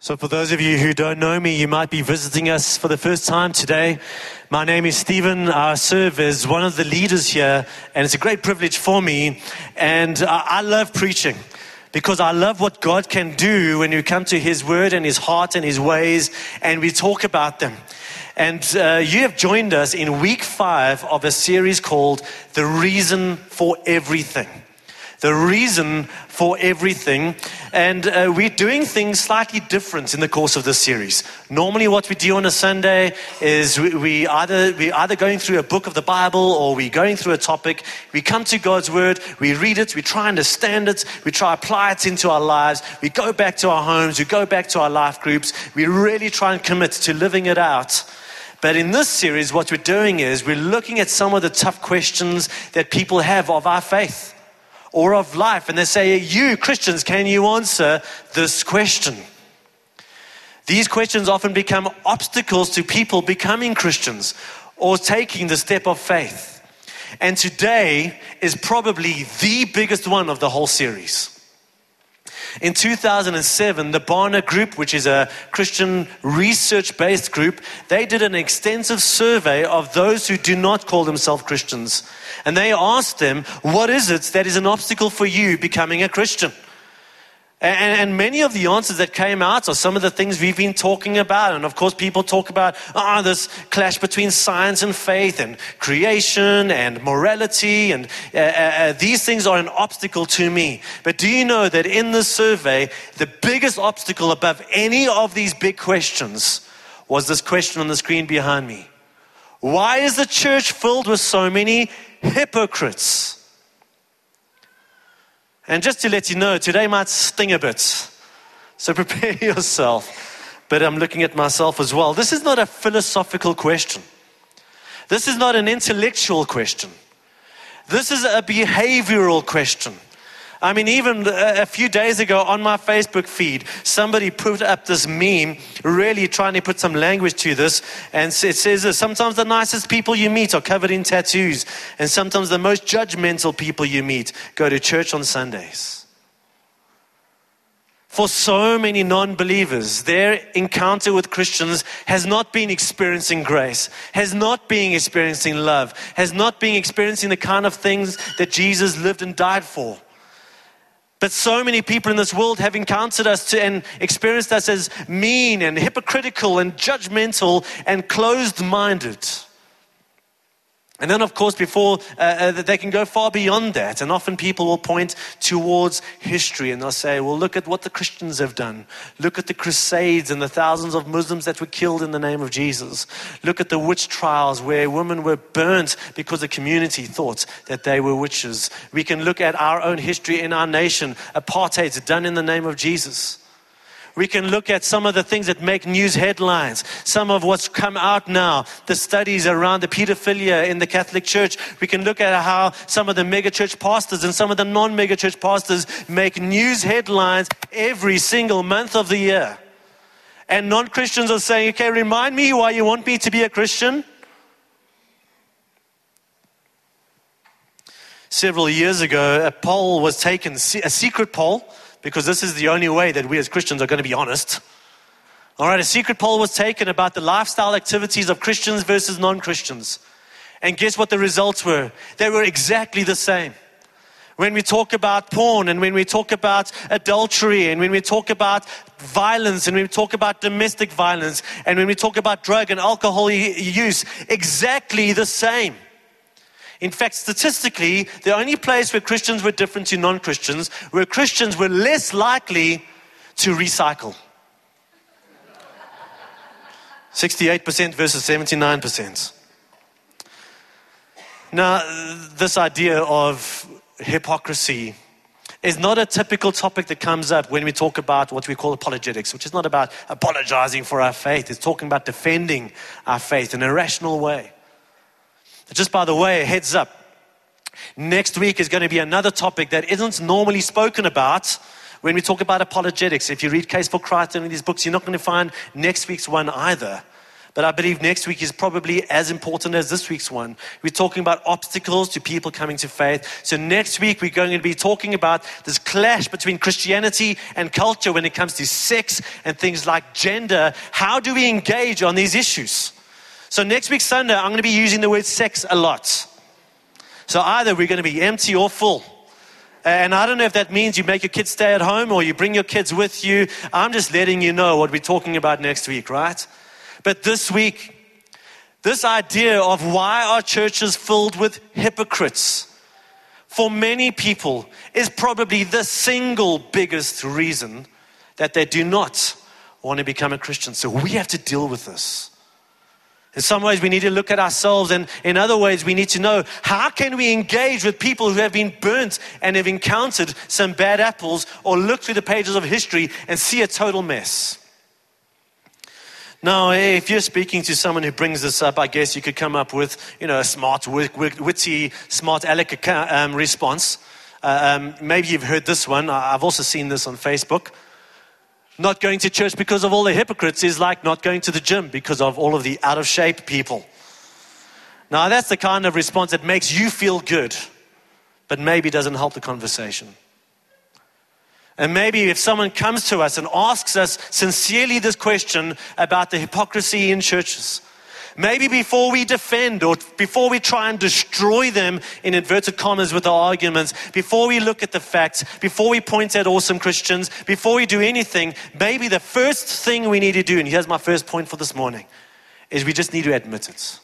So, for those of you who don't know me, you might be visiting us for the first time today. My name is Stephen. I serve as one of the leaders here, and it's a great privilege for me. And I love preaching because I love what God can do when you come to His Word and His heart and His ways, and we talk about them. And uh, you have joined us in week five of a series called The Reason for Everything the reason for everything. And uh, we're doing things slightly different in the course of this series. Normally, what we do on a Sunday is we, we either, we're either going through a book of the Bible or we're going through a topic. We come to God's Word, we read it, we try and understand it, we try to apply it into our lives. We go back to our homes, we go back to our life groups. We really try and commit to living it out. But in this series, what we're doing is we're looking at some of the tough questions that people have of our faith or of life. And they say, You, Christians, can you answer this question? These questions often become obstacles to people becoming Christians or taking the step of faith. And today is probably the biggest one of the whole series. In 2007, the Barna Group, which is a Christian research based group, they did an extensive survey of those who do not call themselves Christians. And they asked them, What is it that is an obstacle for you becoming a Christian? And, and, many of the answers that came out are some of the things we've been talking about. And of course, people talk about ah, oh, this clash between science and faith and creation and morality. And uh, uh, uh, these things are an obstacle to me. But do you know that in this survey, the biggest obstacle above any of these big questions was this question on the screen behind me? Why is the church filled with so many hypocrites? And just to let you know, today might sting a bit. So prepare yourself. But I'm looking at myself as well. This is not a philosophical question. This is not an intellectual question. This is a behavioral question. I mean, even a few days ago on my Facebook feed, somebody put up this meme, really trying to put some language to this. And it says that sometimes the nicest people you meet are covered in tattoos, and sometimes the most judgmental people you meet go to church on Sundays. For so many non believers, their encounter with Christians has not been experiencing grace, has not been experiencing love, has not been experiencing the kind of things that Jesus lived and died for. But so many people in this world have encountered us to, and experienced us as mean and hypocritical and judgmental and closed minded. And then, of course, before uh, uh, they can go far beyond that, and often people will point towards history and they'll say, Well, look at what the Christians have done. Look at the Crusades and the thousands of Muslims that were killed in the name of Jesus. Look at the witch trials where women were burnt because the community thought that they were witches. We can look at our own history in our nation, apartheid done in the name of Jesus. We can look at some of the things that make news headlines, some of what's come out now, the studies around the pedophilia in the Catholic Church. We can look at how some of the megachurch pastors and some of the non megachurch pastors make news headlines every single month of the year. And non Christians are saying, okay, remind me why you want me to be a Christian. Several years ago, a poll was taken, a secret poll because this is the only way that we as Christians are going to be honest. All right, a secret poll was taken about the lifestyle activities of Christians versus non Christians. And guess what the results were? They were exactly the same. When we talk about porn and when we talk about adultery and when we talk about violence and when we talk about domestic violence and when we talk about drug and alcohol use, exactly the same. In fact, statistically, the only place where Christians were different to non Christians, where Christians were less likely to recycle. 68% versus 79%. Now, this idea of hypocrisy is not a typical topic that comes up when we talk about what we call apologetics, which is not about apologizing for our faith. It's talking about defending our faith in a rational way. Just by the way, heads up. Next week is going to be another topic that isn't normally spoken about when we talk about apologetics. If you read Case for Christ and these books, you're not going to find next week's one either. but I believe next week is probably as important as this week's one. We're talking about obstacles to people coming to faith. So next week we're going to be talking about this clash between Christianity and culture when it comes to sex and things like gender. How do we engage on these issues? So next week Sunday, I'm going to be using the word sex a lot. So either we're going to be empty or full. And I don't know if that means you make your kids stay at home or you bring your kids with you. I'm just letting you know what we're talking about next week, right? But this week, this idea of why are churches filled with hypocrites for many people is probably the single biggest reason that they do not want to become a Christian. So we have to deal with this. In some ways, we need to look at ourselves, and in other ways, we need to know how can we engage with people who have been burnt and have encountered some bad apples, or look through the pages of history and see a total mess. Now, if you're speaking to someone who brings this up, I guess you could come up with, you know, a smart, witty, smart aleck um, response. Uh, um, maybe you've heard this one. I've also seen this on Facebook. Not going to church because of all the hypocrites is like not going to the gym because of all of the out of shape people. Now, that's the kind of response that makes you feel good, but maybe doesn't help the conversation. And maybe if someone comes to us and asks us sincerely this question about the hypocrisy in churches, Maybe before we defend or before we try and destroy them in inverted commas with our arguments, before we look at the facts, before we point at awesome Christians, before we do anything, maybe the first thing we need to do, and here's my first point for this morning, is we just need to admit it.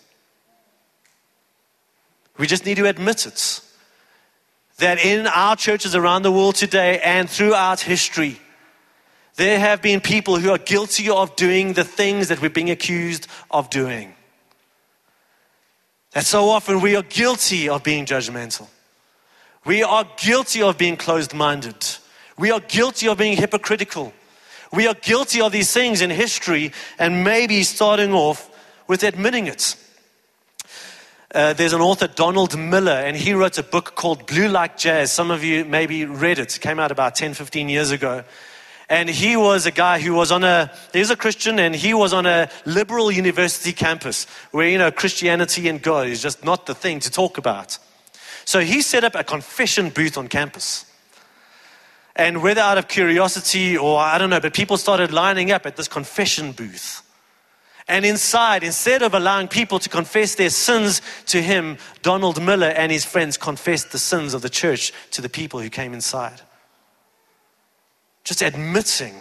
We just need to admit it. That in our churches around the world today and throughout history, there have been people who are guilty of doing the things that we're being accused of doing. That so often we are guilty of being judgmental. We are guilty of being closed minded. We are guilty of being hypocritical. We are guilty of these things in history and maybe starting off with admitting it. Uh, there's an author, Donald Miller, and he wrote a book called Blue Like Jazz. Some of you maybe read it. It came out about 10, 15 years ago. And he was a guy who was on a, he's a Christian and he was on a liberal university campus where, you know, Christianity and God is just not the thing to talk about. So he set up a confession booth on campus. And whether out of curiosity or I don't know, but people started lining up at this confession booth. And inside, instead of allowing people to confess their sins to him, Donald Miller and his friends confessed the sins of the church to the people who came inside just admitting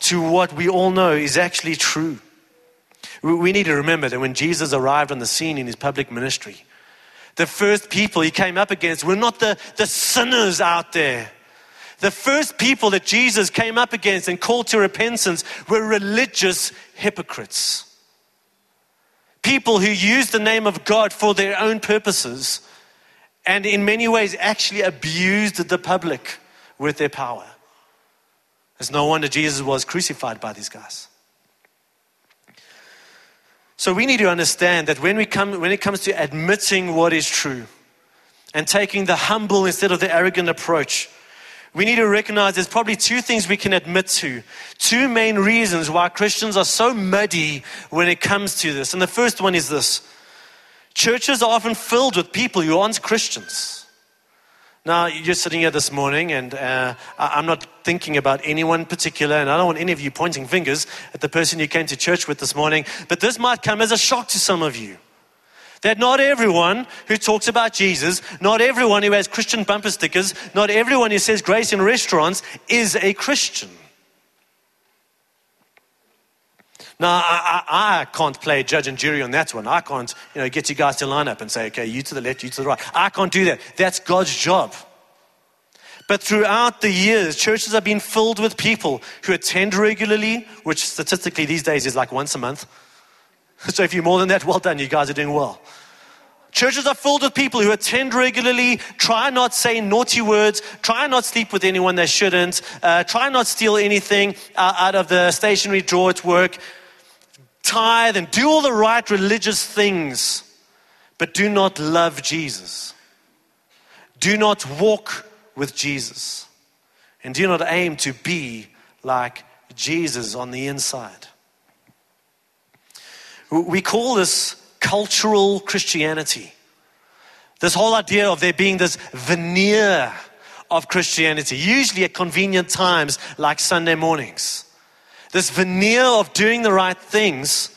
to what we all know is actually true. We need to remember that when Jesus arrived on the scene in his public ministry, the first people he came up against were not the, the sinners out there. The first people that Jesus came up against and called to repentance were religious hypocrites. People who used the name of God for their own purposes and in many ways actually abused the public with their power. It's no wonder Jesus was crucified by these guys. So we need to understand that when, we come, when it comes to admitting what is true and taking the humble instead of the arrogant approach, we need to recognize there's probably two things we can admit to. Two main reasons why Christians are so muddy when it comes to this. And the first one is this churches are often filled with people who aren't Christians. Now, you're sitting here this morning, and uh, I'm not thinking about anyone particular, and I don't want any of you pointing fingers at the person you came to church with this morning, but this might come as a shock to some of you. That not everyone who talks about Jesus, not everyone who has Christian bumper stickers, not everyone who says grace in restaurants is a Christian. Now, I, I, I, can't play judge and jury on that one. I can't, you know, get you guys to line up and say, okay, you to the left, you to the right. I can't do that. That's God's job. But throughout the years, churches have been filled with people who attend regularly, which statistically these days is like once a month. So if you're more than that, well done. You guys are doing well. Churches are filled with people who attend regularly, try not say naughty words, try not sleep with anyone they shouldn't, uh, try not steal anything uh, out of the stationery drawer at work, tithe and do all the right religious things, but do not love Jesus. Do not walk with Jesus. And do not aim to be like Jesus on the inside. We call this cultural Christianity. This whole idea of there being this veneer of Christianity, usually at convenient times like Sunday mornings. This veneer of doing the right things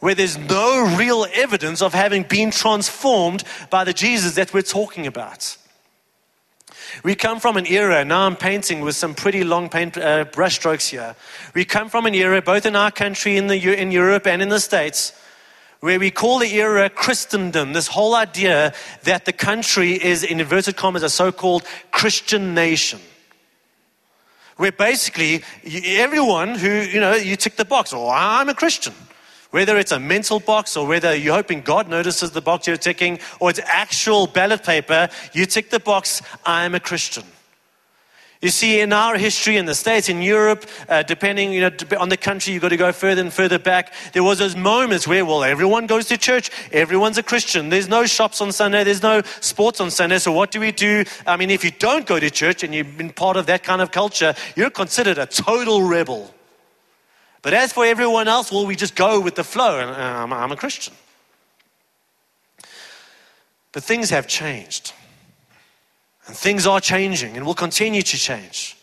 where there's no real evidence of having been transformed by the Jesus that we're talking about. We come from an era, now I'm painting with some pretty long paint uh, brush strokes here. We come from an era, both in our country, in, the, in Europe, and in the States, where we call the era Christendom, this whole idea that the country is, in inverted commas, a so called Christian nation. Where basically everyone who, you know, you tick the box, oh, I'm a Christian. Whether it's a mental box or whether you're hoping God notices the box you're ticking or it's actual ballot paper, you tick the box, I'm a Christian. You see, in our history in the States, in Europe, uh, depending you know, on the country, you've got to go further and further back. There was those moments where, well, everyone goes to church, everyone's a Christian. There's no shops on Sunday, there's no sports on Sunday. So what do we do? I mean, if you don't go to church and you've been part of that kind of culture, you're considered a total rebel. But as for everyone else, well, we just go with the flow, and uh, I'm a Christian. But things have changed. And things are changing and will continue to change.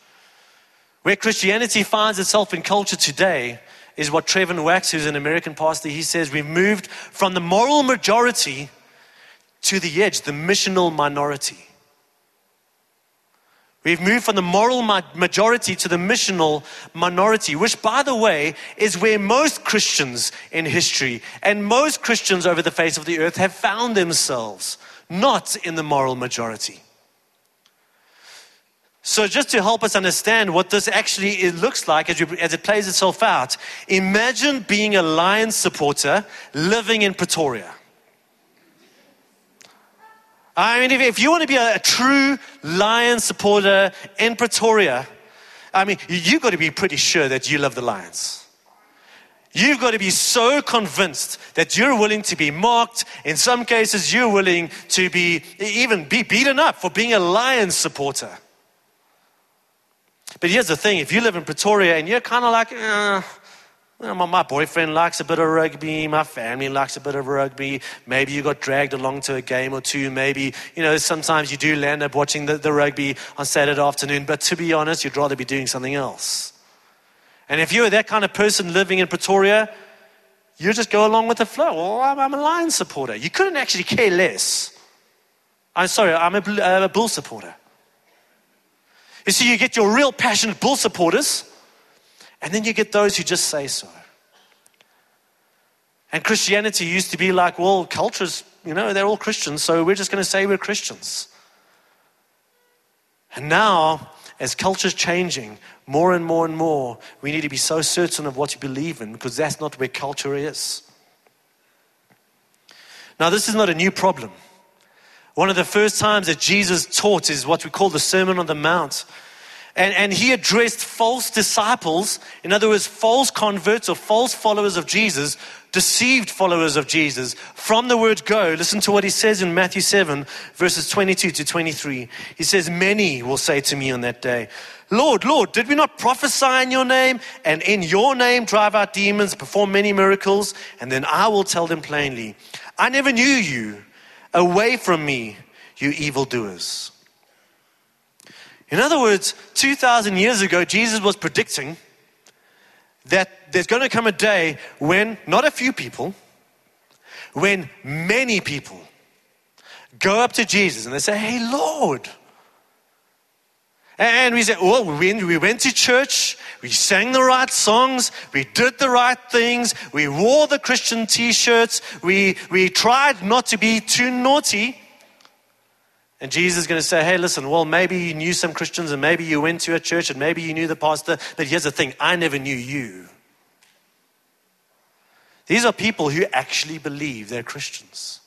Where Christianity finds itself in culture today is what Trevin Wax, who's an American pastor, he says we've moved from the moral majority to the edge, the missional minority. We've moved from the moral majority to the missional minority, which, by the way, is where most Christians in history and most Christians over the face of the earth have found themselves, not in the moral majority. So, just to help us understand what this actually looks like as, as it plays itself out, imagine being a Lions supporter living in Pretoria. I mean, if, if you want to be a, a true Lions supporter in Pretoria, I mean, you've got to be pretty sure that you love the Lions. You've got to be so convinced that you're willing to be mocked. In some cases, you're willing to be even be beaten up for being a Lions supporter. But here's the thing if you live in Pretoria and you're kind of like, uh, my, my boyfriend likes a bit of rugby, my family likes a bit of rugby, maybe you got dragged along to a game or two, maybe, you know, sometimes you do land up watching the, the rugby on Saturday afternoon, but to be honest, you'd rather be doing something else. And if you're that kind of person living in Pretoria, you just go along with the flow. Well, I'm, I'm a Lions supporter. You couldn't actually care less. I'm sorry, I'm a, a Bull supporter. You see, you get your real passionate bull supporters, and then you get those who just say so. And Christianity used to be like, well, cultures, you know, they're all Christians, so we're just going to say we're Christians. And now, as culture's changing more and more and more, we need to be so certain of what you believe in because that's not where culture is. Now, this is not a new problem. One of the first times that Jesus taught is what we call the Sermon on the Mount. And, and he addressed false disciples, in other words, false converts or false followers of Jesus, deceived followers of Jesus from the word go. Listen to what he says in Matthew 7, verses 22 to 23. He says, Many will say to me on that day, Lord, Lord, did we not prophesy in your name and in your name drive out demons, perform many miracles? And then I will tell them plainly, I never knew you. Away from me, you evildoers. In other words, 2,000 years ago, Jesus was predicting that there's going to come a day when not a few people, when many people go up to Jesus and they say, Hey, Lord. And we said, Well, we went to church, we sang the right songs, we did the right things, we wore the Christian t shirts, we, we tried not to be too naughty. And Jesus is going to say, hey, listen, well, maybe you knew some Christians and maybe you went to a church and maybe you knew the pastor, but here's the thing I never knew you. These are people who actually believe they're Christians.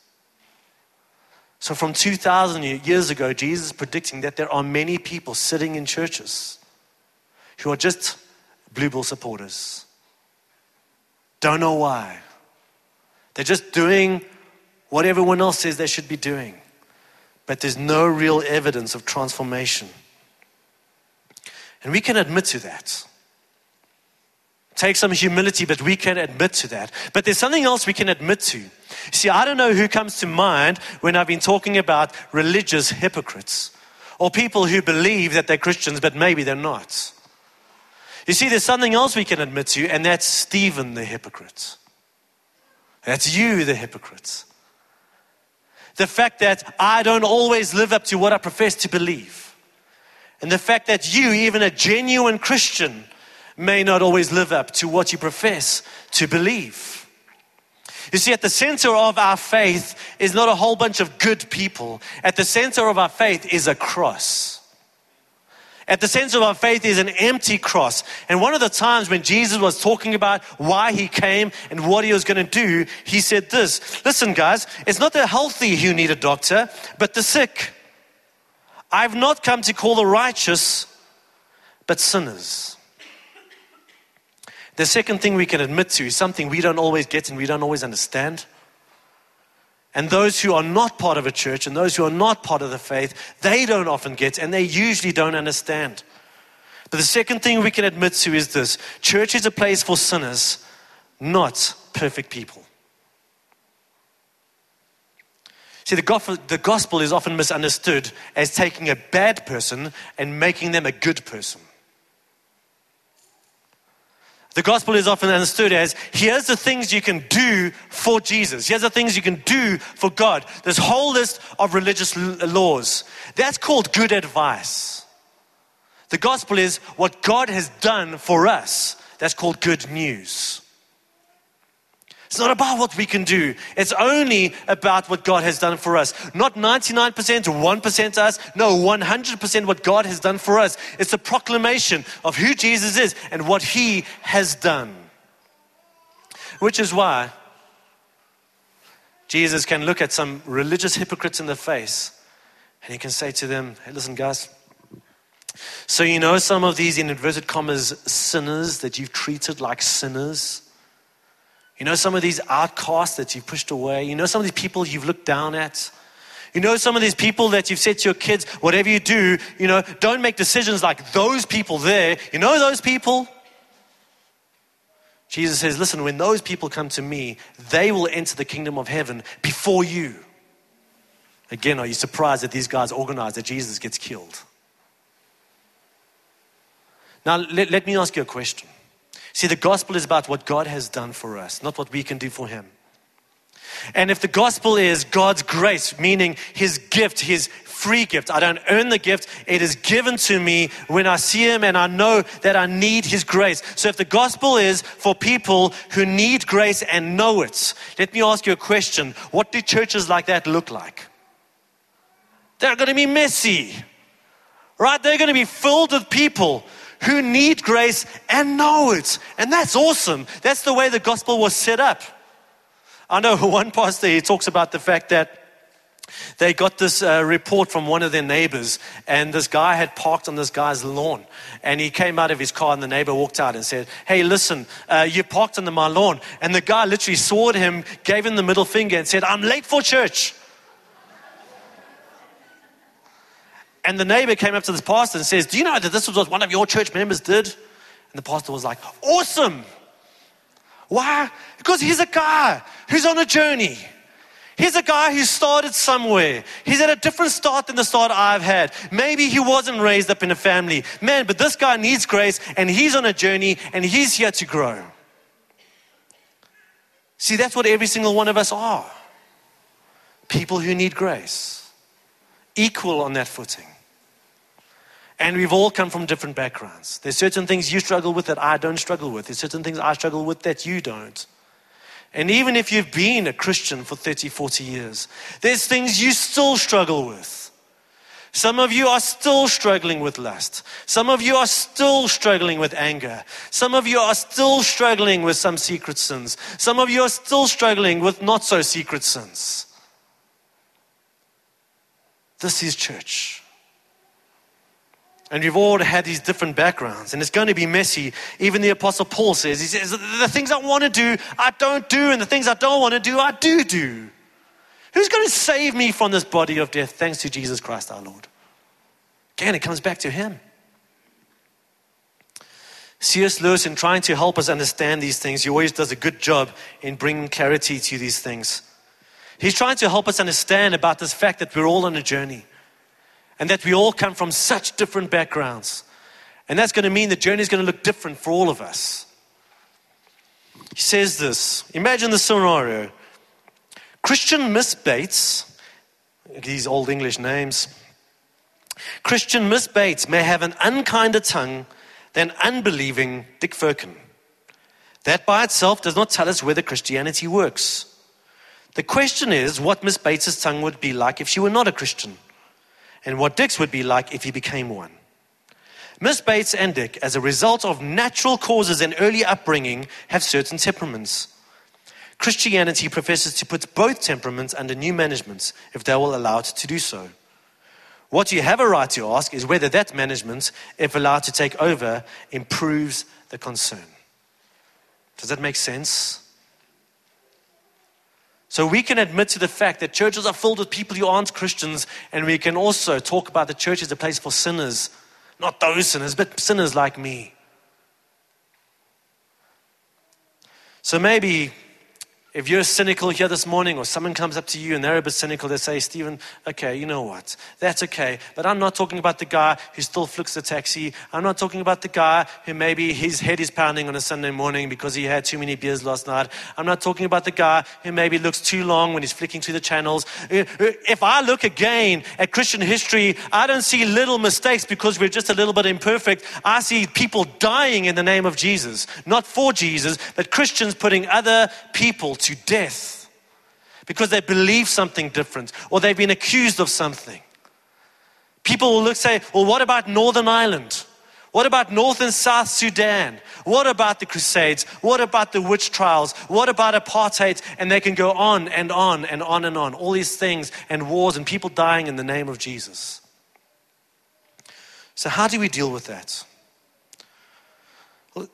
So, from 2,000 years ago, Jesus is predicting that there are many people sitting in churches who are just Blue Bull supporters. Don't know why. They're just doing what everyone else says they should be doing but there's no real evidence of transformation. And we can admit to that. Take some humility, but we can admit to that. But there's something else we can admit to. See, I don't know who comes to mind when I've been talking about religious hypocrites or people who believe that they're Christians, but maybe they're not. You see, there's something else we can admit to, and that's Stephen the hypocrite. That's you, the hypocrite. The fact that I don't always live up to what I profess to believe. And the fact that you, even a genuine Christian, may not always live up to what you profess to believe. You see, at the center of our faith is not a whole bunch of good people. At the center of our faith is a cross. At the center of our faith is an empty cross. And one of the times when Jesus was talking about why he came and what he was going to do, he said this Listen, guys, it's not the healthy who need a doctor, but the sick. I've not come to call the righteous, but sinners. The second thing we can admit to is something we don't always get and we don't always understand. And those who are not part of a church and those who are not part of the faith, they don't often get and they usually don't understand. But the second thing we can admit to is this church is a place for sinners, not perfect people. See, the gospel, is often misunderstood as taking a bad person and making them a good person. The gospel is often understood as here's the things you can do for Jesus. Here's the things you can do for God. This whole list of religious uh, laws. That's called good advice. The gospel is what God has done for us. That's called good news. It's not about what we can do. It's only about what God has done for us. Not 99% or 1% us. No, 100% what God has done for us. It's a proclamation of who Jesus is and what he has done. Which is why Jesus can look at some religious hypocrites in the face and he can say to them, hey, listen, guys. So, you know, some of these, in inverted commas, sinners that you've treated like sinners you know, some of these outcasts that you've pushed away. You know, some of these people you've looked down at. You know, some of these people that you've said to your kids, whatever you do, you know, don't make decisions like those people there. You know, those people? Jesus says, listen, when those people come to me, they will enter the kingdom of heaven before you. Again, are you surprised that these guys organize that Jesus gets killed? Now, let, let me ask you a question. See, the gospel is about what God has done for us, not what we can do for Him. And if the gospel is God's grace, meaning His gift, His free gift, I don't earn the gift, it is given to me when I see Him and I know that I need His grace. So if the gospel is for people who need grace and know it, let me ask you a question. What do churches like that look like? They're going to be messy, right? They're going to be filled with people who need grace and know it. And that's awesome. That's the way the gospel was set up. I know one pastor, he talks about the fact that they got this uh, report from one of their neighbors, and this guy had parked on this guy's lawn. And he came out of his car, and the neighbor walked out and said, Hey, listen, uh, you parked on my lawn. And the guy literally saw him, gave him the middle finger, and said, I'm late for church. And the neighbor came up to the pastor and says, Do you know that this was what one of your church members did? And the pastor was like, Awesome. Why? Because he's a guy who's on a journey. He's a guy who started somewhere. He's at a different start than the start I've had. Maybe he wasn't raised up in a family. Man, but this guy needs grace and he's on a journey and he's here to grow. See, that's what every single one of us are people who need grace, equal on that footing. And we've all come from different backgrounds. There's certain things you struggle with that I don't struggle with. There's certain things I struggle with that you don't. And even if you've been a Christian for 30, 40 years, there's things you still struggle with. Some of you are still struggling with lust. Some of you are still struggling with anger. Some of you are still struggling with some secret sins. Some of you are still struggling with not so secret sins. This is church. And we've all had these different backgrounds, and it's going to be messy. Even the Apostle Paul says, He says, The things I want to do, I don't do, and the things I don't want to do, I do do. Who's going to save me from this body of death? Thanks to Jesus Christ our Lord. Again, it comes back to Him. C.S. Lewis, in trying to help us understand these things, he always does a good job in bringing clarity to these things. He's trying to help us understand about this fact that we're all on a journey and that we all come from such different backgrounds. And that's going to mean the journey is going to look different for all of us. He says this Imagine the scenario Christian Miss Bates, these old English names, Christian Miss Bates may have an unkinder tongue than unbelieving Dick Firkin. That by itself does not tell us whether Christianity works. The question is what Miss Bates's tongue would be like if she were not a Christian, and what Dick's would be like if he became one. Miss Bates and Dick, as a result of natural causes and early upbringing, have certain temperaments. Christianity professes to put both temperaments under new management if they will allow it to do so. What you have a right to ask is whether that management, if allowed to take over, improves the concern. Does that make sense? So we can admit to the fact that churches are filled with people who aren't Christians, and we can also talk about the church as a place for sinners. Not those sinners, but sinners like me. So maybe if you're cynical here this morning, or someone comes up to you and they're a bit cynical, they say, Stephen, okay, you know what? That's okay. But I'm not talking about the guy who still flicks the taxi. I'm not talking about the guy who maybe his head is pounding on a Sunday morning because he had too many beers last night. I'm not talking about the guy who maybe looks too long when he's flicking through the channels. Uh, uh, if I look again at Christian history, I don't see little mistakes because we're just a little bit imperfect. I see people dying in the name of Jesus, not for Jesus, but Christians putting other people to death because they believe something different or they've been accused of something. People will look say, well, what about Northern Ireland? What about North and South Sudan? What about the Crusades? What about the witch trials? What about apartheid? And they can go on and on and on and on. All these things and wars and people dying in the name of Jesus. So, how do we deal with that?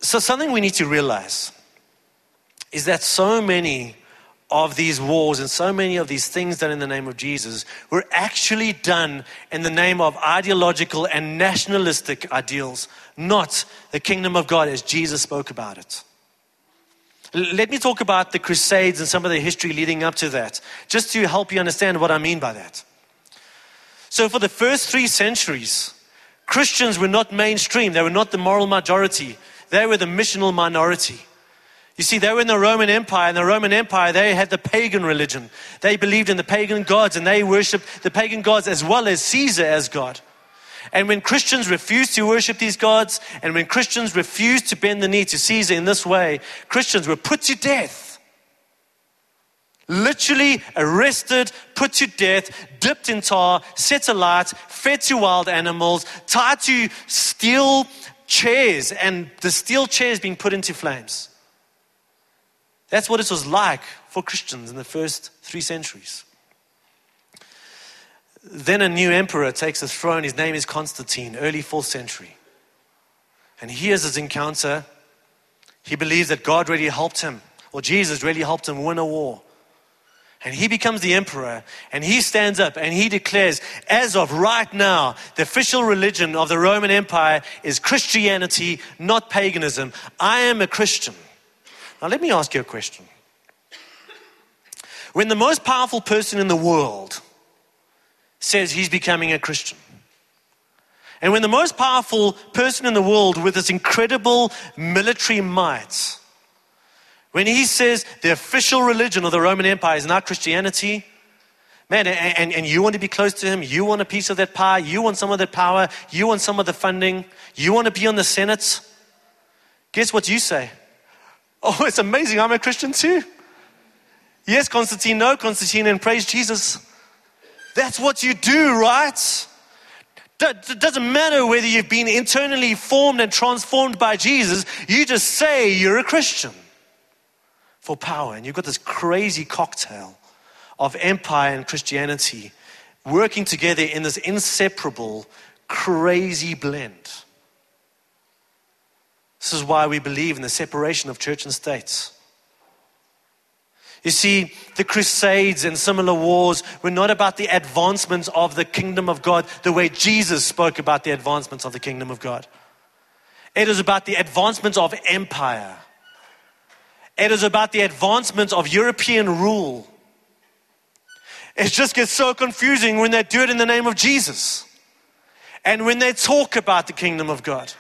So, something we need to realize is that so many of these wars and so many of these things done in the name of Jesus were actually done in the name of ideological and nationalistic ideals, not the kingdom of God as Jesus spoke about it. Let me talk about the Crusades and some of the history leading up to that, just to help you understand what I mean by that. So, for the first three centuries, Christians were not mainstream, they were not the moral majority, they were the missional minority. You see, they were in the Roman Empire, and the Roman Empire, they had the pagan religion. They believed in the pagan gods, and they worshiped the pagan gods as well as Caesar as God. And when Christians refused to worship these gods, and when Christians refused to bend the knee to Caesar in this way, Christians were put to death. Literally arrested, put to death, dipped in tar, set alight, fed to wild animals, tied to steel chairs, and the steel chairs being put into flames. That's what it was like for Christians in the first three centuries. Then a new emperor takes the throne. His name is Constantine, early fourth century. And he has his encounter. He believes that God really helped him, or Jesus really helped him win a war. And he becomes the emperor, and he stands up and he declares, as of right now, the official religion of the Roman Empire is Christianity, not paganism. I am a Christian. Now, let me ask you a question. When the most powerful person in the world says he's becoming a Christian, and when the most powerful person in the world with this incredible military might, when he says the official religion of the Roman Empire is not Christianity, man, and, and, and, you want to be close to him, you want a piece of that pie, you want some of that power, you want some of the funding, you want to be on the Senate, guess what you say? Oh, it's amazing. I'm a Christian too. Yes, Constantine, no, Constantine, and praise Jesus. That's what you do, right? It doesn't matter whether you've been internally formed and transformed by Jesus, you just say you're a Christian for power. And you've got this crazy cocktail of empire and Christianity working together in this inseparable, crazy blend. This is why we believe in the separation of church and state. You see, the Crusades and similar wars were not about the advancements of the kingdom of God the way Jesus spoke about the advancements of the kingdom of God. It is about the advancements of empire. It is about the advancements of European rule. It just gets so confusing when they do it in the name of Jesus and when they talk about the kingdom of God.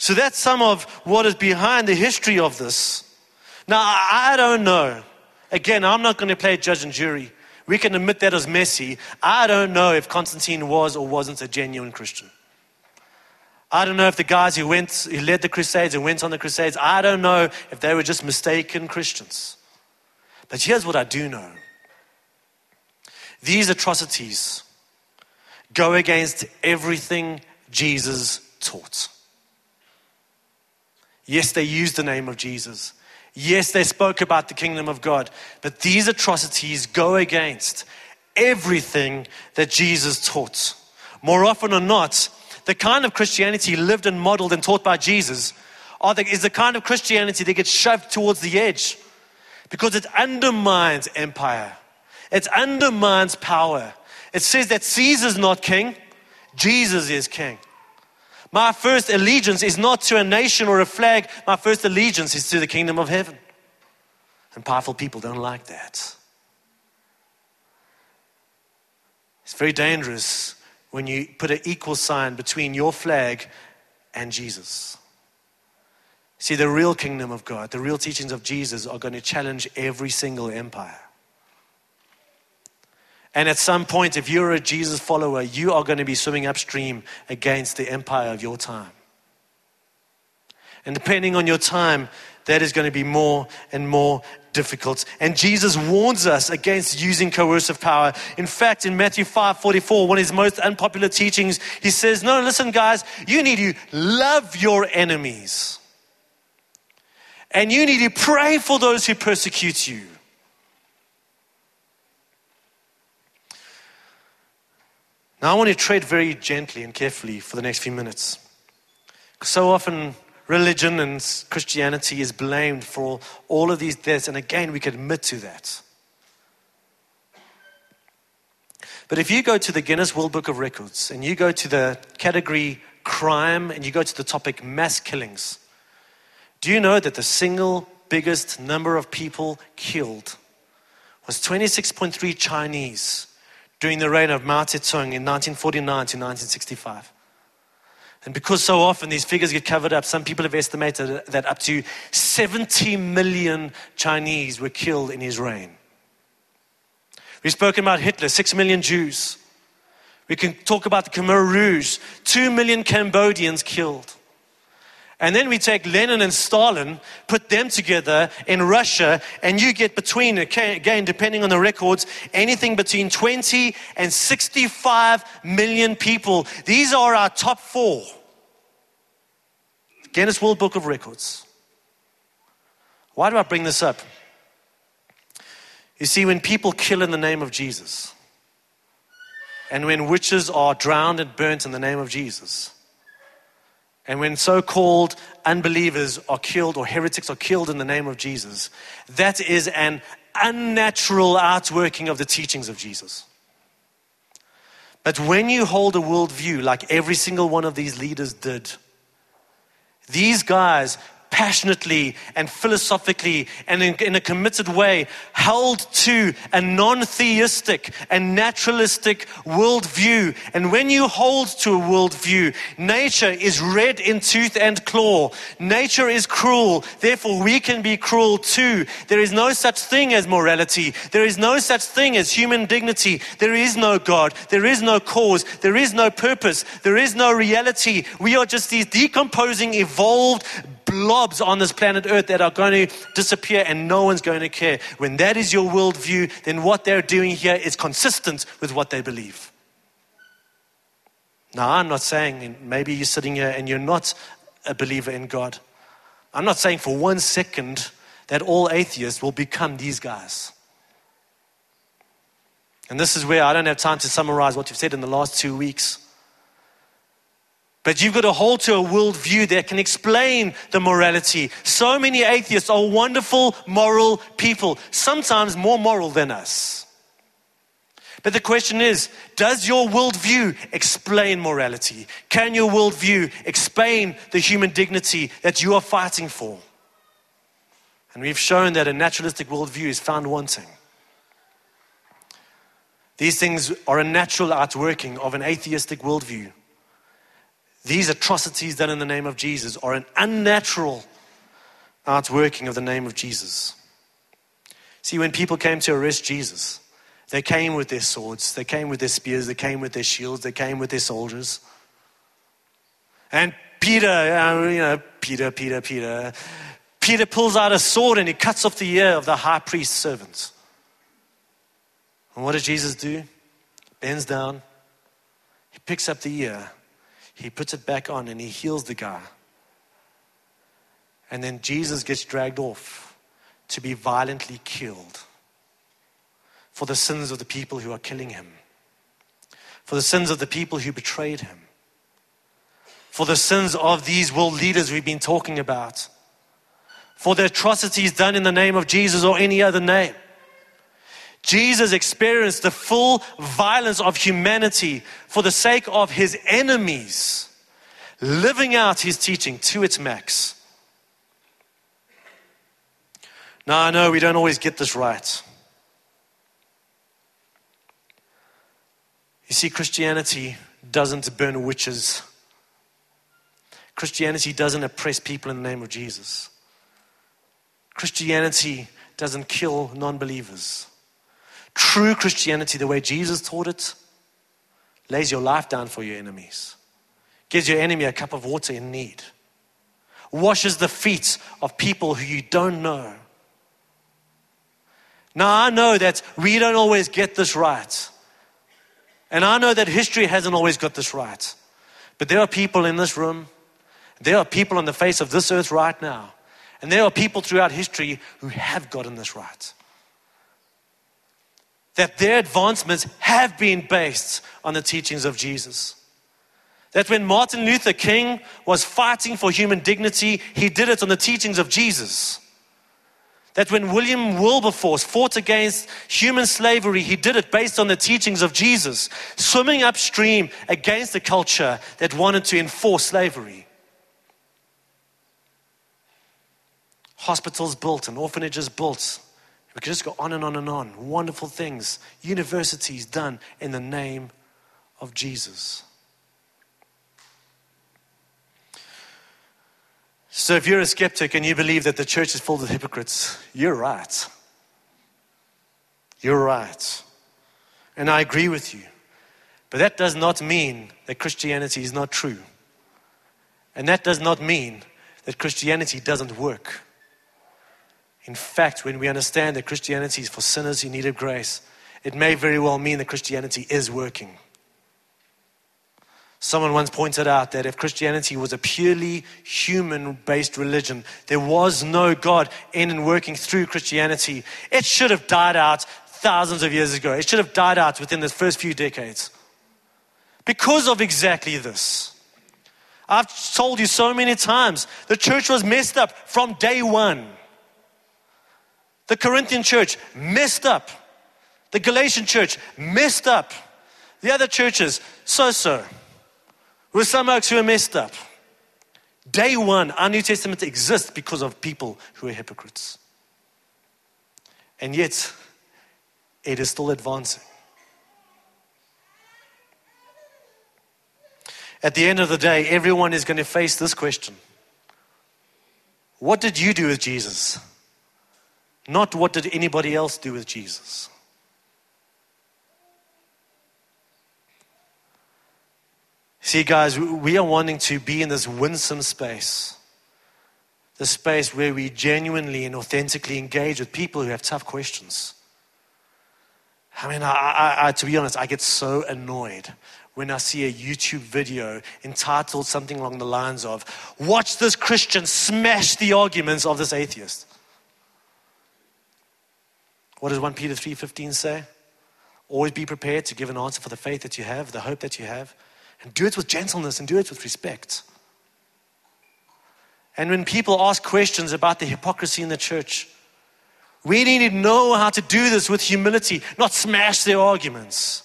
So that's some of what is behind the history of this. Now, I don't know. Again, I'm not going to play judge and jury. We can admit that as messy. I don't know if Constantine was or wasn't a genuine Christian. I don't know if the guys who went, who led the Crusades and went on the Crusades, I don't know if they were just mistaken Christians. But here's what I do know these atrocities go against everything Jesus taught. Yes, they used the name of Jesus. Yes, they spoke about the kingdom of God. But these atrocities go against everything that Jesus taught. More often than not, the kind of Christianity lived and modeled and taught by Jesus the, is the kind of Christianity that gets shoved towards the edge because it undermines empire, it undermines power. It says that Caesar's not king, Jesus is king. My first allegiance is not to a nation or a flag, my first allegiance is to the kingdom of heaven. And powerful people don't like that. It's very dangerous when you put an equal sign between your flag and Jesus. See, the real kingdom of God, the real teachings of Jesus are going to challenge every single empire. And at some point, if you're a Jesus follower, you are going to be swimming upstream against the empire of your time. And depending on your time, that is going to be more and more difficult. And Jesus warns us against using coercive power. In fact, in Matthew 5 44, one of his most unpopular teachings, he says, No, listen, guys, you need to love your enemies. And you need to pray for those who persecute you. Now, I want to tread very gently and carefully for the next few minutes. So often, religion and Christianity is blamed for all of these deaths, and again, we can admit to that. But if you go to the Guinness World Book of Records and you go to the category crime and you go to the topic mass killings, do you know that the single biggest number of people killed was 26.3 Chinese during the reign of Mao Zedong in 1949 to 1965? And because so often these figures get covered up, some people have estimated that up to 70 million Chinese were killed in his reign. We've spoken about Hitler, 6 million Jews. We can talk about the Khmer Rouge, 2 million Cambodians killed. And then we take Lenin and Stalin, put them together in Russia, and you get between, again, depending on the records, anything between 20 and 65 million people. These are our top four. Guinness World Book of Records. Why do I bring this up? You see, when people kill in the name of Jesus, and when witches are drowned and burnt in the name of Jesus, and when so called unbelievers are killed or heretics are killed in the name of Jesus, that is an unnatural outworking of the teachings of Jesus. But when you hold a worldview like every single one of these leaders did, these guys passionately and philosophically and in, in, a committed way held to a non theistic and naturalistic worldview. And when you hold to a worldview, nature is red in tooth and claw. Nature is cruel, therefore we can be cruel too. There is no such thing as morality. There is no such thing as human dignity. There is no God. There is no cause. There is no purpose. There is no reality. We are just these decomposing, evolved, blobs on this planet Earth that are going to disappear and no one's going to care. When that is your worldview, then what they're doing here is consistent with what they believe. Now, I'm not saying, maybe you're sitting here and you're not a believer in God. I'm not saying for one second that all atheists will become these guys. And this is where I don't have time to summarize what you've said in the last two weeks. But you've got to hold to a worldview that can explain the morality. So many atheists are wonderful, moral people, sometimes more moral than us. But the question is Does your worldview explain morality? Can your worldview explain the human dignity that you are fighting for? And we've shown that a naturalistic worldview is found wanting. These things are a natural outworking of an atheistic worldview. These atrocities done in the name of Jesus are an unnatural outworking of the name of Jesus. See, when people came to arrest Jesus, they came with their swords, they came with their spears, they came with their shields, they came with their soldiers. And Peter, uh, you know, Peter, Peter, Peter, Peter pulls out a sword and he cuts off the ear of the high priest's servant. And what does Jesus do? Bends down, he picks up the ear, he puts it back on, and he heals the guy. And then Jesus gets dragged off to be violently killed for the sins of the people who are killing him, for the sins of the people who betrayed him, for the sins of these world leaders we've been talking about, for the atrocities done in the name of Jesus or any other name. Jesus experienced the full violence of humanity for the sake of his enemies, living out his teaching to its max. Now, I know we don't always get this right. You see, Christianity doesn't burn witches. Christianity doesn't oppress people in the name of Jesus. Christianity doesn't kill non believers. True Christianity, the way Jesus taught it, lays your life down for your enemies, gives your enemy a cup of water in need, washes the feet of people who you don't know. Now, I know that we don't always get this right. And I know that history hasn't always got this right. But there are people in this room, there are people on the face of this earth right now, and there are people throughout history who have gotten this right. That their advancements have been based on the teachings of Jesus. That when Martin Luther King was fighting for human dignity, he did it on the teachings of Jesus. That when William Wilberforce fought against human slavery, he did it based on the teachings of Jesus, swimming upstream against a culture that wanted to enforce slavery. Hospitals built and orphanages built. We could just go on and on and on. Wonderful things. Universities done in the name of Jesus. So if you're a skeptic and you believe that the church is full of hypocrites, you're right. You're right. And I agree with you. But that does not mean that Christianity is not true. And that does not mean that Christianity doesn't work. In fact, when we understand that Christianity is for sinners who need of grace, it may very well mean that Christianity is working. Someone once pointed out that if Christianity was a purely human based religion, there was no God in and working through Christianity. It should have died out thousands of years ago. It should have died out within the first few decades. Because of exactly this. I've told you so many times the church was messed up from day one. The Corinthian church messed up. The Galatian church messed up. The other churches, so so. With some oaks who are messed up. Day one, our New Testament exists because of people who are hypocrites. And yet, it is still advancing. At the end of the day, everyone is going to face this question What did you do with Jesus? Not what did anybody else do with Jesus. See, guys, we are wanting to be in this winsome space, the space where we genuinely and authentically engage with people who have tough questions. I mean, I, I, I, to be honest, I get so annoyed when I see a YouTube video entitled something along the lines of, Watch this Christian smash the arguments of this atheist. What does 1 Peter 3:15 say? Always be prepared to give an answer for the faith that you have, the hope that you have. And do it with gentleness and do it with respect. And when people ask questions about the hypocrisy in the church, We need to know how to do this with humility, not smash their arguments.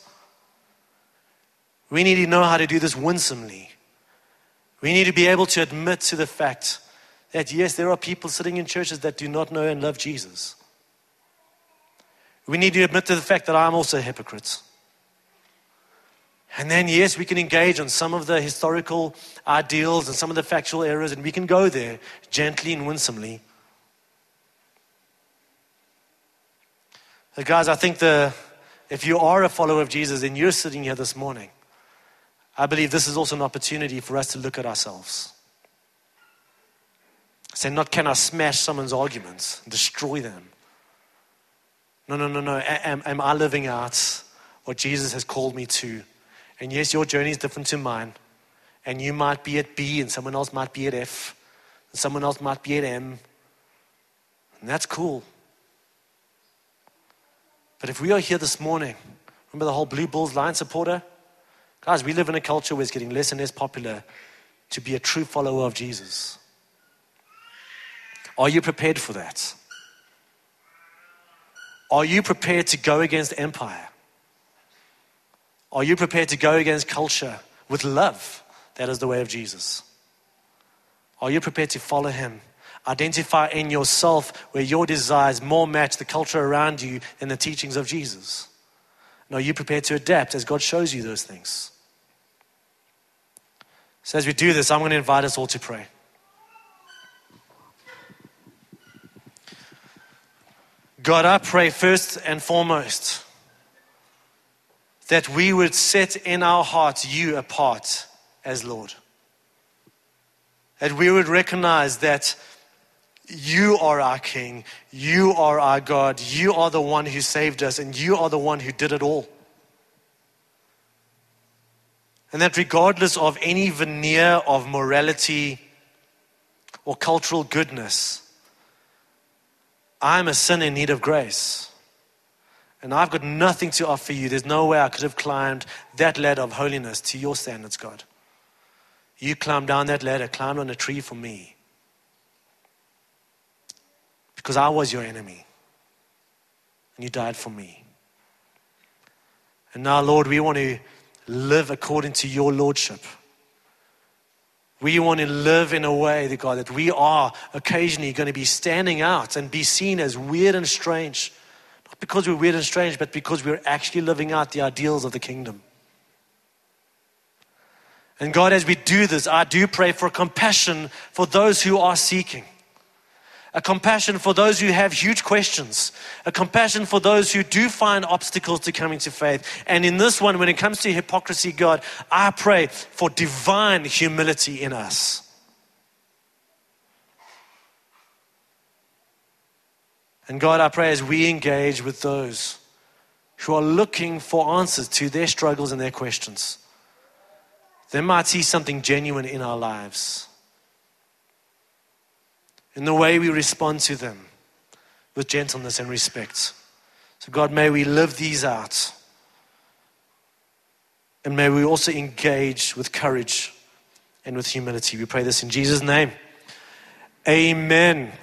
We need to know how to do this winsomely. We need to be able to admit to the fact that, yes, there are people sitting in churches that do not know and love Jesus. We need to admit to the fact that I'm also a hypocrite. And then, yes, we can engage on some of the historical ideals and some of the factual errors, and we can go there gently and winsomely. But guys, I think the, if you are a follower of Jesus and you're sitting here this morning, I believe this is also an opportunity for us to look at ourselves. Say, not can I smash someone's arguments, destroy them. No, no, no, no. Am, am I living out what Jesus has called me to? And yes, your journey is different to mine. And you might be at B, and someone else might be at F, and someone else might be at M. And that's cool. But if we are here this morning, remember the whole Blue Bulls line supporter? Guys, we live in a culture where it's getting less and less popular to be a true follower of Jesus. Are you prepared for that? Are you prepared to go against empire? Are you prepared to go against culture with love? That is the way of Jesus. Are you prepared to follow him? Identify in yourself where your desires more match the culture around you than the teachings of Jesus. And are you prepared to adapt as God shows you those things? So, as we do this, I'm going to invite us all to pray. God, I pray first and foremost that we would set in our hearts you apart as Lord. That we would recognize that you are our King, you are our God, you are the one who saved us, and you are the one who did it all. And that regardless of any veneer of morality or cultural goodness, I'm a sinner in need of grace. And I've got nothing to offer you. There's no way I could have climbed that ladder of holiness to your standards, God. You climbed down that ladder, climbed on a tree for me. Because I was your enemy. And you died for me. And now, Lord, we want to live according to your lordship. We want to live in a way, that God, that we are occasionally going to be standing out and be seen as weird and strange not because we're weird and strange, but because we're actually living out the ideals of the kingdom. And God, as we do this, I do pray for compassion for those who are seeking. A compassion for those who have huge questions. A compassion for those who do find obstacles to coming to faith. And in this one, when it comes to hypocrisy, God, I pray for divine humility in us. And God, I pray as we engage with those who are looking for answers to their struggles and their questions, they might see something genuine in our lives, in the way we respond to them with gentleness and respect. So, God, may we live these out. And may we also engage with courage and with humility. We pray this in Jesus' name. Amen.